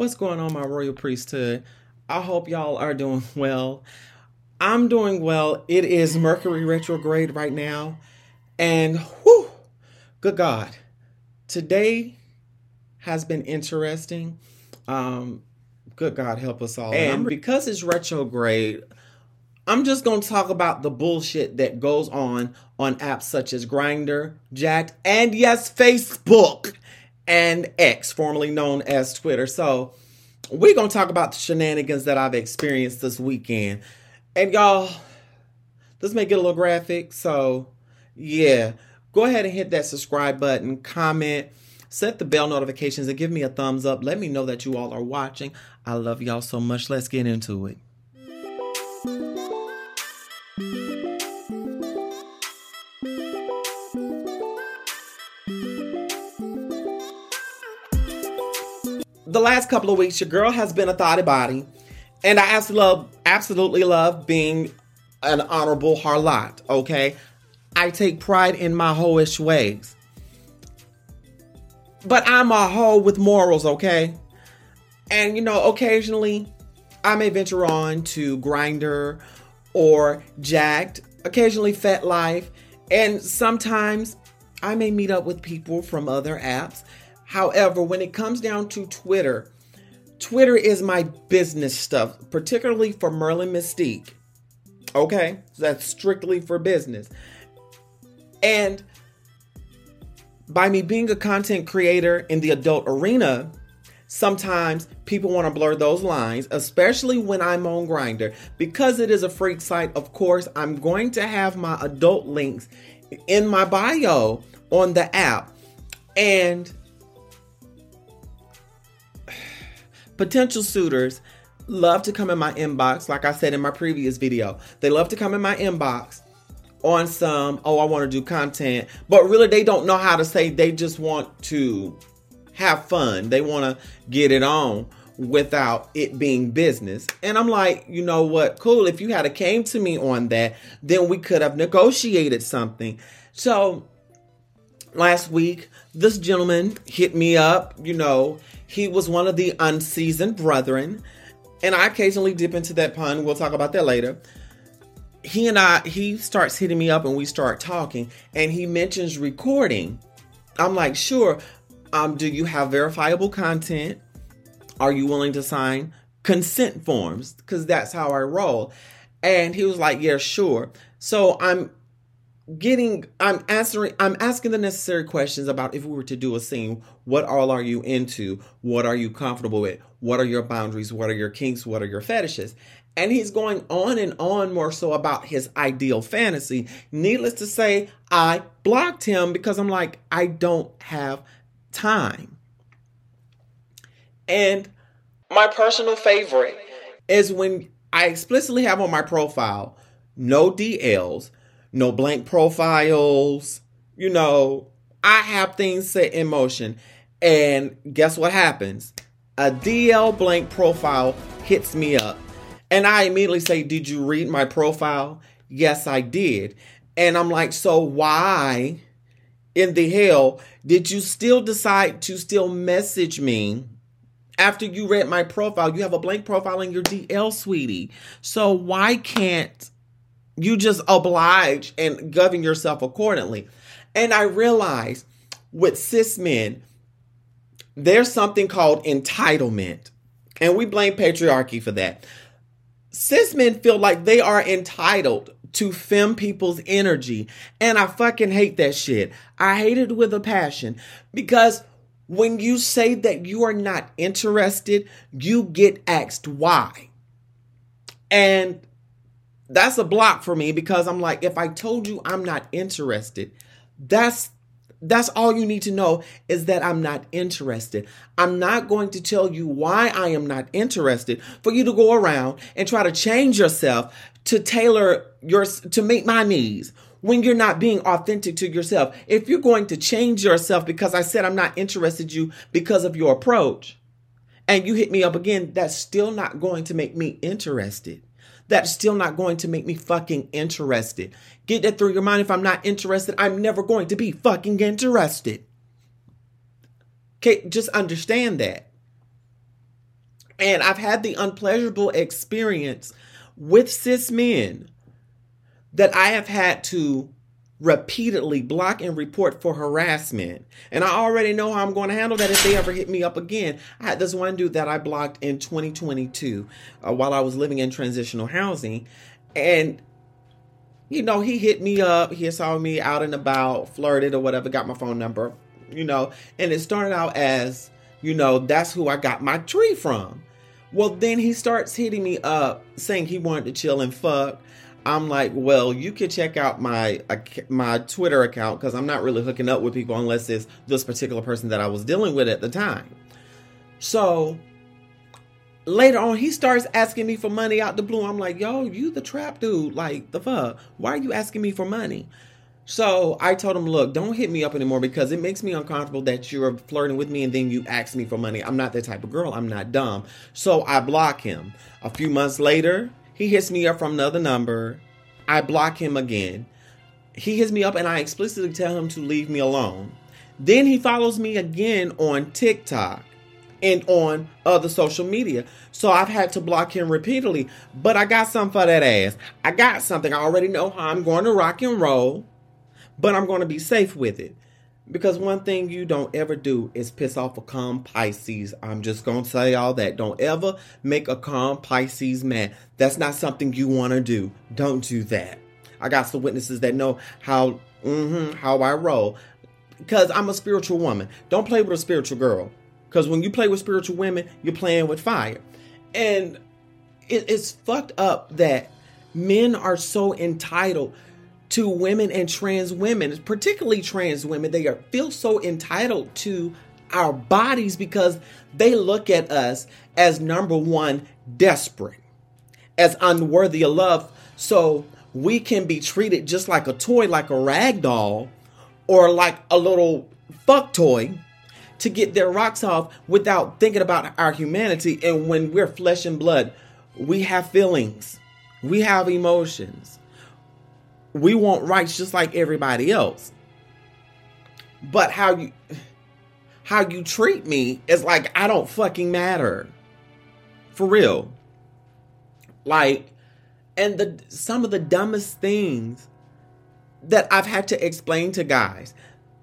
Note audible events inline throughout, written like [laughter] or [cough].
What's going on, my royal priesthood? I hope y'all are doing [laughs] well. I'm doing well. It is Mercury retrograde right now. And whew, good God, today has been interesting. Um, good God, help us all. And because it's retrograde, I'm just going to talk about the bullshit that goes on on apps such as Grindr, Jack'd, and yes, Facebook and X, formerly known as Twitter. So we're to talk about the shenanigans that I've experienced this weekend. And y'all, let's make it a little graphic. So, yeah, go ahead and hit that subscribe button, comment, set the bell notifications, and give me a thumbs up. Let me know that you all are watching. I love y'all so much. Let's get into it. The last couple of weeks, your girl has been a thotty body, and I absolutely love, absolutely love being an honorable harlot. Okay, I take pride in my hoish ways, but I'm a hoe with morals. Okay, and you know, occasionally I may venture on to Grindr or Jack'd, occasionally occasionally FetLife, and sometimes I may meet up with people from other apps However, when it comes down to Twitter, Twitter is my business stuff, particularly for Merlin Mystique. Okay, so that's strictly for business. And by me being a content creator in the adult arena, sometimes people want to blur those lines, especially when I'm on Grindr. Because it is a freak site, of course, I'm going to have my adult links in my bio on the app. And potential suitors love to come in my inbox, like I said in my previous video. They love to come in my inbox on some, oh, I want to do content, but really they don't know how to say they just want to have fun. They want to get it on without it being business. And I'm like, you know what? Cool. If you had a came to me on that, then we could have negotiated something. So last week, this gentleman hit me up, you know, he was one of the unseasoned brethren, and I occasionally dip into that pun. We'll talk about that later. He and I, he starts hitting me up and we start talking, and he mentions recording. I'm like, sure. Um, do you have verifiable content? Are you willing to sign consent forms? Because that's how I roll. And he was like, yeah, sure. So I'm getting i'm answering i'm asking the necessary questions about if we were to do a scene what all are you into? What are you comfortable with? What are your boundaries? What are your kinks? What are your fetishes? And he's going on and on more so about his ideal fantasy. Needless to say i blocked him because i'm like i don't have time. And my personal favorite is when i explicitly have on my profile no dls no blank profiles. You know, I have things set in motion. And guess what happens? A DL blank profile hits me up. And I immediately say, Did you read my profile? Yes, I did. And I'm like, So why in the hell did you still decide to still message me after you read my profile? You have a blank profile in your DL, sweetie. So why can't you just oblige and govern yourself accordingly. And I realize with cis men, there's something called entitlement. And we blame patriarchy for that. Cis men feel like they are entitled to fem people's energy. And I fucking hate that shit. I hate it with a passion because when you say that you are not interested, you get asked why. And that's a block for me because I'm like, if I told you I'm not interested, that's that's all you need to know is that I'm not interested. I'm not going to tell you why I am not interested for you to go around and try to change yourself to tailor your to meet my needs when you're not being authentic to yourself. If you're going to change yourself because I said I'm not interested you because of your approach and you hit me up again, that's still not going to make me interested that's still not going to make me fucking interested. Get that through your mind. If I'm not interested, I'm never going to be fucking interested. Okay, just understand that. And I've had the unpleasurable experience with cis men that I have had to repeatedly block and report for harassment. And I already know how I'm going to handle that if they ever hit me up again. I had this one dude that I blocked in 2022 uh, while I was living in transitional housing. And, you know, he hit me up. He saw me out and about, flirted or whatever, got my phone number, you know, and it started out as, you know, that's who I got my tree from. Well, then he starts hitting me up saying he wanted to chill and fuck. I'm like, well, you can check out my my Twitter account because I'm not really hooking up with people unless it's this particular person that I was dealing with at the time. So later on, he starts asking me for money out the blue. I'm like, yo, you the trap dude? Like the fuck? Why are you asking me for money? So I told him, look, don't hit me up anymore because it makes me uncomfortable that you're flirting with me and then you ask me for money. I'm not that type of girl. I'm not dumb. So I block him. A few months later, he hits me up from another number. I block him again. He hits me up and I explicitly tell him to leave me alone. Then he follows me again on TikTok and on other social media. So I've had to block him repeatedly. But I got something for that ass. I got something. I already know how I'm going to rock and roll, but I'm going to be safe with it. Because one thing you don't ever do is piss off a calm Pisces. I'm just going to say all that. Don't ever make a calm Pisces mad. That's not something you want to do. Don't do that. I got some witnesses that know how mm-hmm, how I roll. Because I'm a spiritual woman. Don't play with a spiritual girl. Because when you play with spiritual women, you're playing with fire. And it, it's fucked up that men are so entitled to women and trans women, particularly trans women. They are, feel so entitled to our bodies because they look at us as number one, desperate, as unworthy of love. So we can be treated just like a toy, like a rag doll, or like a little fuck toy to get their rocks off without thinking about our humanity. And when we're flesh and blood, we have feelings, we have emotions we want rights just like everybody else. But how you how you treat me is like I don't fucking matter. For real. Like and the some of the dumbest things that I've had to explain to guys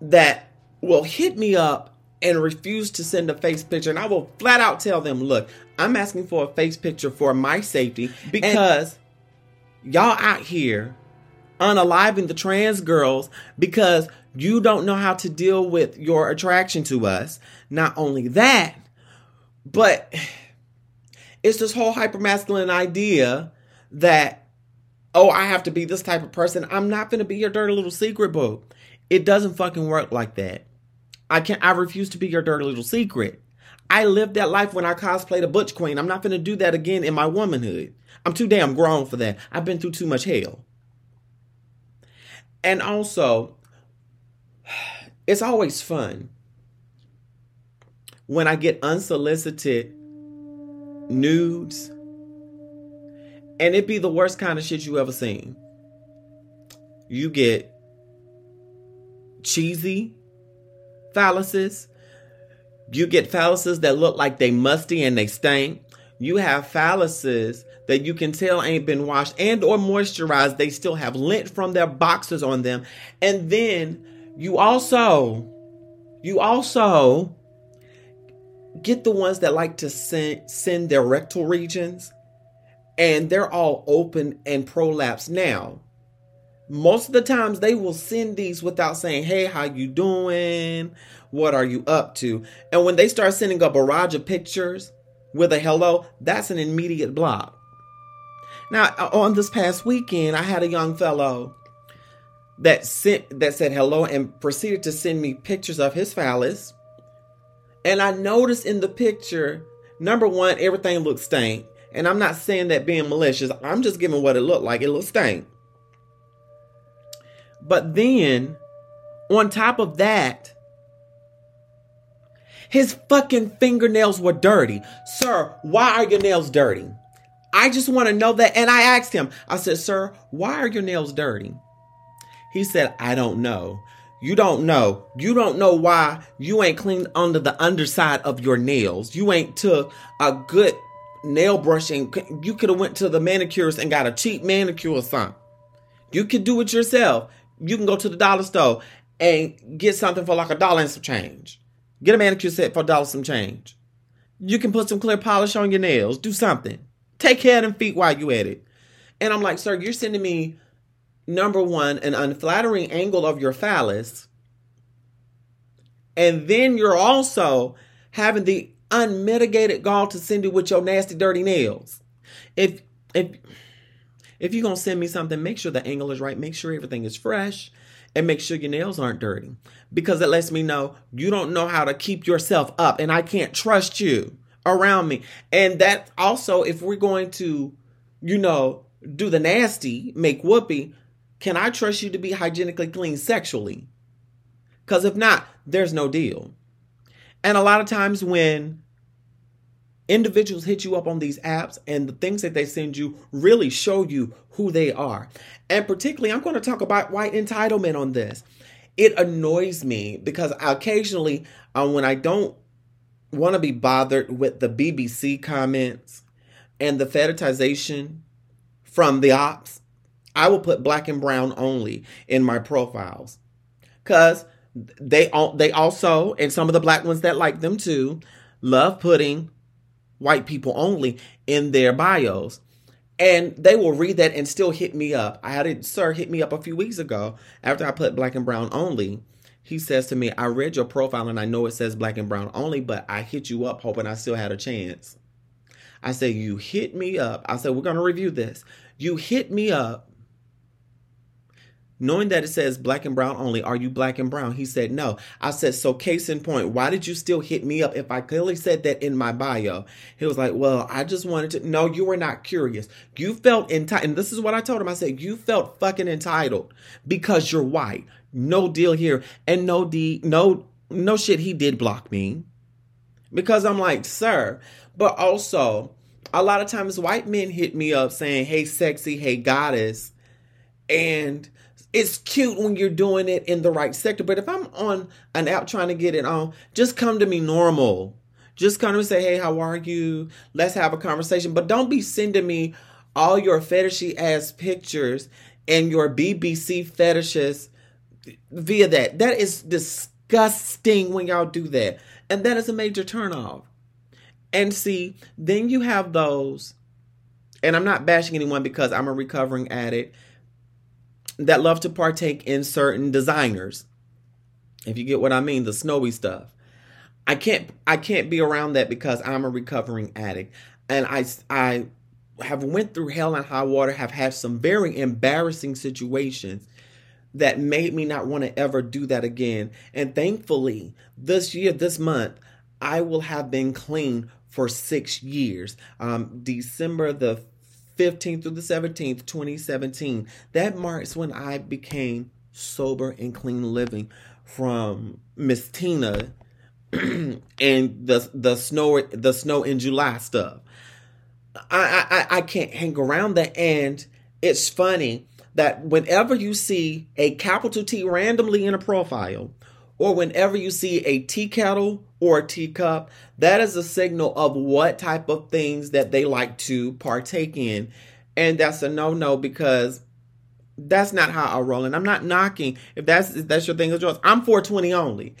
that will hit me up and refuse to send a face picture and I will flat out tell them, "Look, I'm asking for a face picture for my safety because and y'all out here unaliving the trans girls because you don't know how to deal with your attraction to us. Not only that, but it's this whole hypermasculine idea that, oh, I have to be this type of person. I'm not going to be your dirty little secret boo. It doesn't fucking work like that. I can't, I refuse to be your dirty little secret. I lived that life when I cosplayed a Butch Queen. I'm not going to do that again in my womanhood. I'm too damn grown for that. I've been through too much hell. And also, it's always fun when I get unsolicited nudes, and it be the worst kind of shit you ever seen. You get cheesy phalluses. You get phalluses that look like they musty and they stink. You have phalluses that you can tell ain't been washed and or moisturized. They still have lint from their boxes on them. And then you also, you also get the ones that like to send, send their rectal regions and they're all open and prolapse now most of the times they will send these without saying hey how you doing what are you up to and when they start sending a barrage of pictures with a hello that's an immediate block now, uh, on this past weekend, I had a young fellow that sent that said hello and proceeded to send me pictures of his phallus. And I noticed in the picture, number one, everything looked stained. And I'm not saying that being malicious. I'm just giving what it looked like. It looked stained. But then, on top of that, his fucking fingernails were dirty. Sir, why are your nails dirty? I just want to know that. And I asked him, I said, Sir, why are your nails dirty? He said, I don't know. You don't know. You don't know why you ain't cleaned under the underside of your nails. You ain't took a good nail brushing. You could have went to the manicurist and got a cheap manicure or something. You could do it yourself. You can go to the dollar store and get something for like a dollar and some change. Get a manicure set for a dollar some change. You can put some clear polish on your nails. Do something. Take care of them feet while you at it. And I'm like, sir, you're sending me number one, an unflattering angle of your phallus. And then you're also having the unmitigated gall to send you with your nasty, dirty nails. If if if you're gonna send me something, make sure the angle is right, make sure everything is fresh, and make sure your nails aren't dirty. Because it lets me know you don't know how to keep yourself up, and I can't trust you around me. And that also, if we're going to, you know, do the nasty, make whoopee, can I trust you to be hygienically clean sexually? Because if not, there's no deal. And a lot of times when individuals hit you up on these apps and the things that they send you really show you who they are. And particularly, I'm going to talk about white entitlement on this. It annoys me because occasionally, uh, when I don't want to be bothered with the BBC comments and the fetishization from the ops, I will put black and brown only in my profiles. Cuz they they also and some of the black ones that like them too love putting white people only in their bios. And they will read that and still hit me up. I had a sir hit me up a few weeks ago after I put black and brown only. He says to me, I read your profile and I know it says black and brown only, but I hit you up hoping I still had a chance. I said, You hit me up. I said, We're going to review this. You hit me up knowing that it says black and brown only, are you black and brown? He said, no. I said, so case in point, why did you still hit me up if I clearly said that in my bio? He was like, well, I just wanted to. No, you were not curious. You felt entitled. And this is what I told him. I said, you felt fucking entitled because you're white. No deal here. And no D, no, no shit. He did block me because I'm like, sir, but also, a lot of times white men hit me up saying, hey, sexy, hey, goddess. And it's cute when you're doing it in the right sector. But if I'm on an app trying to get it on, just come to me normal. Just come and say, hey, how are you? Let's have a conversation. But don't be sending me all your fetishy ass pictures and your BBC fetishes via that. That is disgusting when y'all do that. And that is a major turnoff. And see, then you have those, and I'm not bashing anyone because I'm a recovering addict that love to partake in certain designers. If you get what I mean, the snowy stuff. I can't I can't be around that because I'm a recovering addict and I I have went through hell and high water, have had some very embarrassing situations that made me not want to ever do that again. And thankfully, this year, this month, I will have been clean for six years. Um, December the 15th through the 17th, 2017. That marks when I became sober and clean living from Miss Tina [clears throat] and the the snow the snow in July stuff. I, I I can't hang around that and it's funny that whenever you see a capital T randomly in a profile or whenever you see a tea kettle or a teacup, that is a signal of what type of things that they like to partake in. And that's a no no because that's not how I roll. And I'm not knocking if that's if that's your thing of yours. I'm 420 only.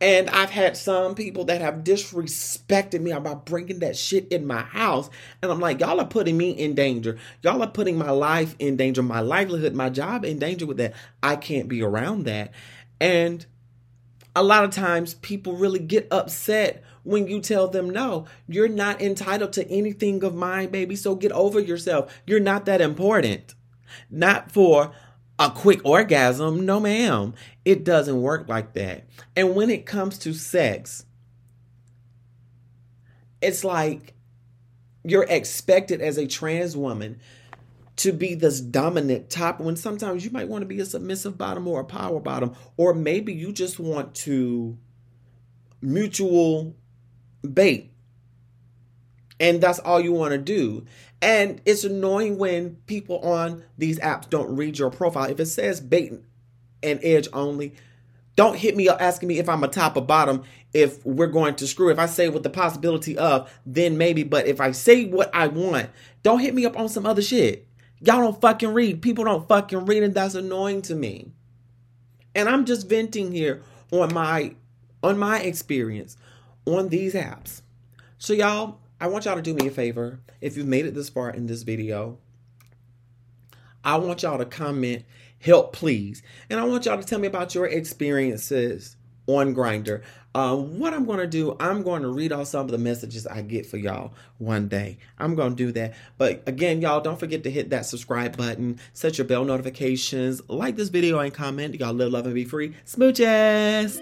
And I've had some people that have disrespected me about bringing that shit in my house. And I'm like, y'all are putting me in danger. Y'all are putting my life in danger, my livelihood, my job in danger with that. I can't be around that. And a lot of times people really get upset when you tell them no. You're not entitled to anything of mine baby so get over yourself. You're not that important. Not for a quick orgasm no ma'am. It doesn't work like that. And when it comes to sex it's like you're expected as a trans woman to be this dominant top when sometimes you might want to be a submissive bottom or a power bottom or maybe you just want to mutual bait and that's all you want to do and it's annoying when people on these apps don't read your profile if it says bait and edge only Don't hit me up asking me if I'm a top or bottom if we're going to screw. If I say with the possibility of, then maybe. But if I say what I want, don't hit me up on some other shit. Y'all don't fucking read. People don't fucking read, and that's annoying to me. And I'm just venting here on my on my experience on these apps. So y'all, I want y'all to do me a favor. If you've made it this far in this video, I want y'all to comment help please. And I want y'all to tell me about your experiences on Grindr. Uh, what I'm going to do, I'm going to read off some of the messages I get for y'all one day. I'm going to do that. But again, y'all, don't forget to hit that subscribe button, set your bell notifications, like this video and comment. Y'all live, love, and be free. Smooches!